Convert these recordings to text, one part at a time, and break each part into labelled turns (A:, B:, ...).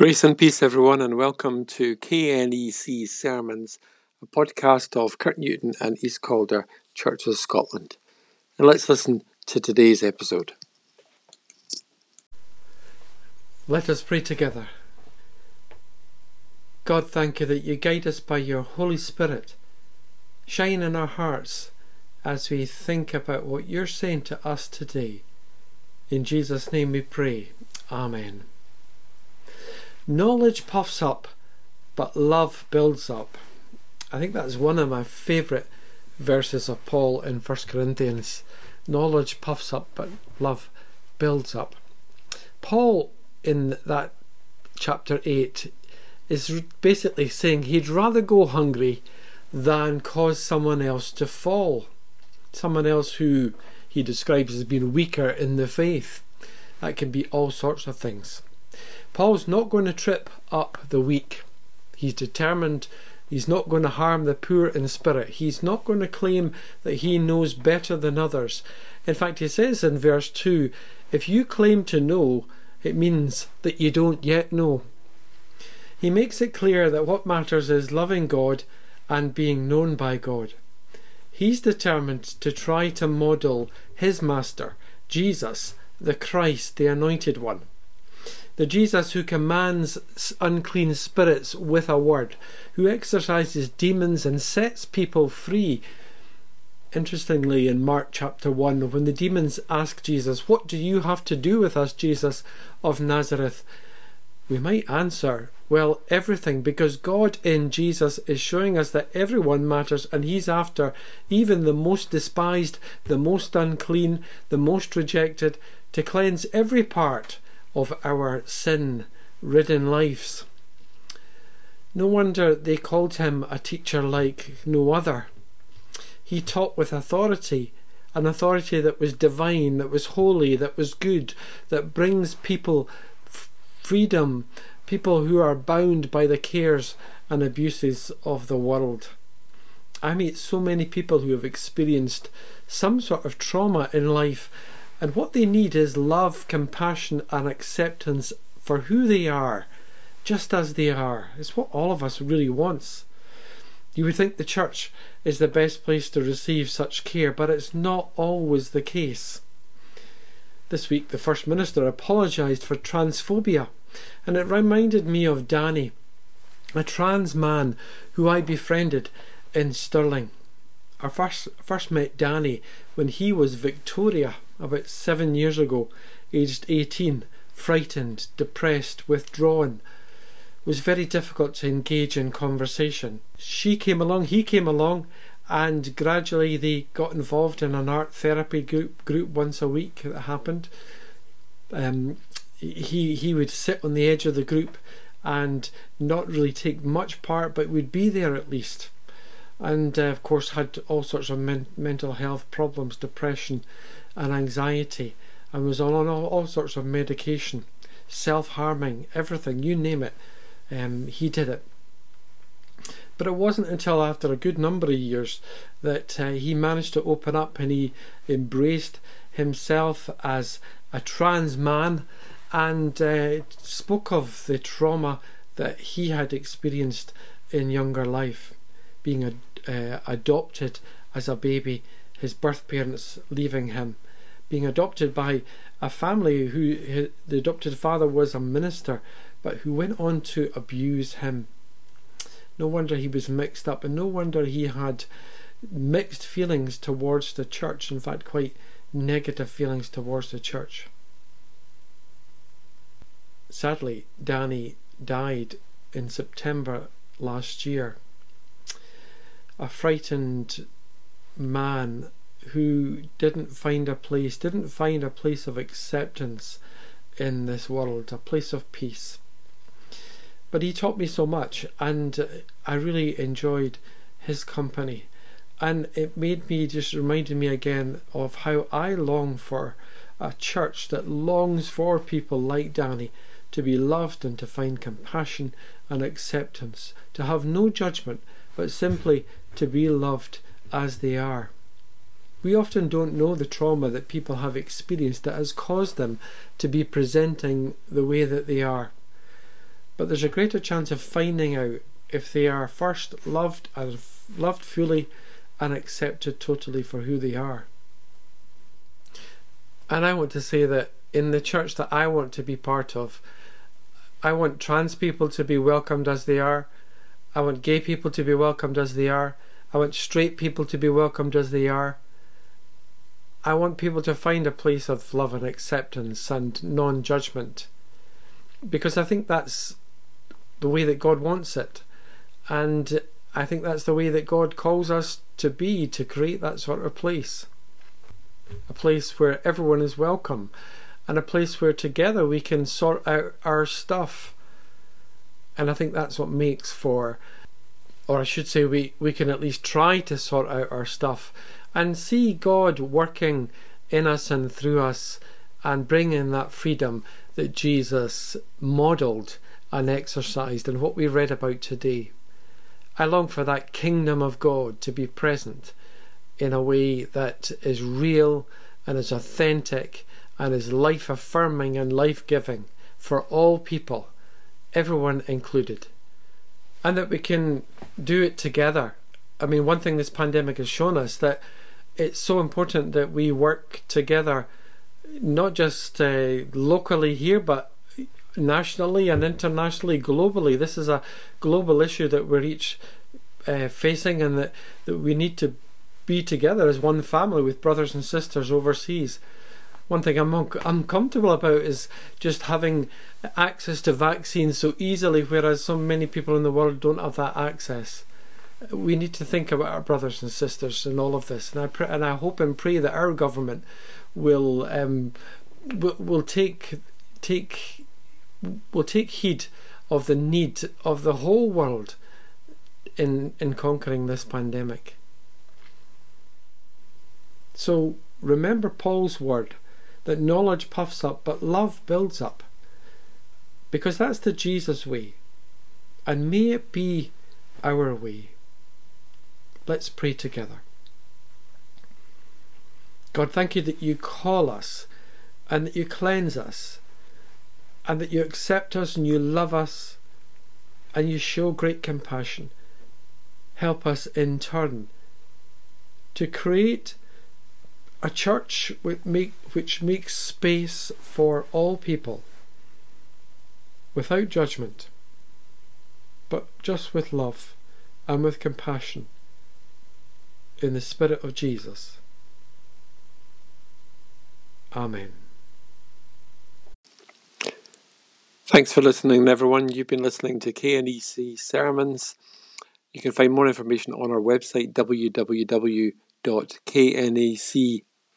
A: Grace and peace, everyone, and welcome to KNEC Sermons, a podcast of Kirknewton and East Calder Church of Scotland. And let's listen to today's episode.
B: Let us pray together. God, thank you that you guide us by your Holy Spirit. Shine in our hearts as we think about what you're saying to us today. In Jesus' name we pray. Amen. Knowledge puffs up, but love builds up. I think that's one of my favourite verses of Paul in 1 Corinthians. Knowledge puffs up, but love builds up. Paul, in that chapter 8, is basically saying he'd rather go hungry than cause someone else to fall. Someone else who he describes as being weaker in the faith. That can be all sorts of things. Paul's not going to trip up the weak. He's determined he's not going to harm the poor in spirit. He's not going to claim that he knows better than others. In fact, he says in verse 2 if you claim to know, it means that you don't yet know. He makes it clear that what matters is loving God and being known by God. He's determined to try to model his master, Jesus, the Christ, the Anointed One the Jesus who commands unclean spirits with a word, who exorcises demons and sets people free. Interestingly, in Mark chapter 1, when the demons ask Jesus, What do you have to do with us, Jesus of Nazareth? We might answer, Well, everything, because God in Jesus is showing us that everyone matters and He's after even the most despised, the most unclean, the most rejected, to cleanse every part of our sin ridden lives. No wonder they called him a teacher like no other. He taught with authority, an authority that was divine, that was holy, that was good, that brings people f- freedom, people who are bound by the cares and abuses of the world. I meet so many people who have experienced some sort of trauma in life and what they need is love, compassion, and acceptance for who they are, just as they are. It's what all of us really wants. You would think the church is the best place to receive such care, but it's not always the case. This week, the First Minister apologised for transphobia, and it reminded me of Danny, a trans man who I befriended in Stirling. I first, first met Danny when he was Victoria about seven years ago, aged 18, frightened, depressed, withdrawn. It was very difficult to engage in conversation. She came along, he came along, and gradually they got involved in an art therapy group, group once a week that happened. Um, he he would sit on the edge of the group and not really take much part, but would be there at least. And uh, of course, had all sorts of men- mental health problems, depression, and anxiety and was on all, all sorts of medication, self harming, everything, you name it. Um, he did it. But it wasn't until after a good number of years that uh, he managed to open up and he embraced himself as a trans man and uh, spoke of the trauma that he had experienced in younger life, being ad- uh, adopted as a baby his birth parents leaving him, being adopted by a family who the adopted father was a minister, but who went on to abuse him. No wonder he was mixed up, and no wonder he had mixed feelings towards the church, in fact, quite negative feelings towards the church. Sadly, Danny died in September last year. A frightened man who didn't find a place, didn't find a place of acceptance in this world, a place of peace. But he taught me so much, and I really enjoyed his company. And it made me just reminded me again of how I long for a church that longs for people like Danny to be loved and to find compassion and acceptance, to have no judgment, but simply to be loved as they are. We often don't know the trauma that people have experienced that has caused them to be presenting the way that they are. but there's a greater chance of finding out if they are first loved and loved fully and accepted totally for who they are. And I want to say that in the church that I want to be part of, I want trans people to be welcomed as they are. I want gay people to be welcomed as they are. I want straight people to be welcomed as they are. I want people to find a place of love and acceptance and non judgment. Because I think that's the way that God wants it. And I think that's the way that God calls us to be, to create that sort of place. A place where everyone is welcome and a place where together we can sort out our stuff. And I think that's what makes for, or I should say, we, we can at least try to sort out our stuff and see God working in us and through us and bringing that freedom that Jesus modelled and exercised and what we read about today. I long for that kingdom of God to be present in a way that is real and is authentic and is life affirming and life giving for all people, everyone included. And that we can do it together. I mean, one thing this pandemic has shown us that it's so important that we work together, not just uh, locally here, but nationally and internationally, globally. This is a global issue that we're each uh, facing, and that, that we need to be together as one family with brothers and sisters overseas. One thing I'm uncomfortable about is just having access to vaccines so easily, whereas so many people in the world don't have that access we need to think about our brothers and sisters in all of this, and I pray, and I hope and pray that our government will um, will, will take take will take heed of the need of the whole world in in conquering this pandemic. So remember Paul's word that knowledge puffs up, but love builds up. Because that's the Jesus way. And may it be our way. Let's pray together. God, thank you that you call us and that you cleanse us and that you accept us and you love us and you show great compassion. Help us in turn to create a church which makes space for all people without judgment, but just with love and with compassion in the Spirit of Jesus. Amen.
A: Thanks for listening, everyone. You've been listening to KNEC Sermons. You can find more information on our website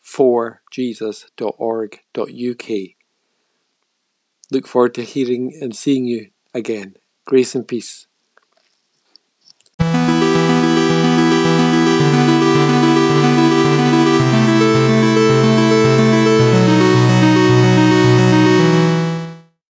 A: www.knec4jesus.org.uk. Look forward to hearing and seeing you again. Grace and peace.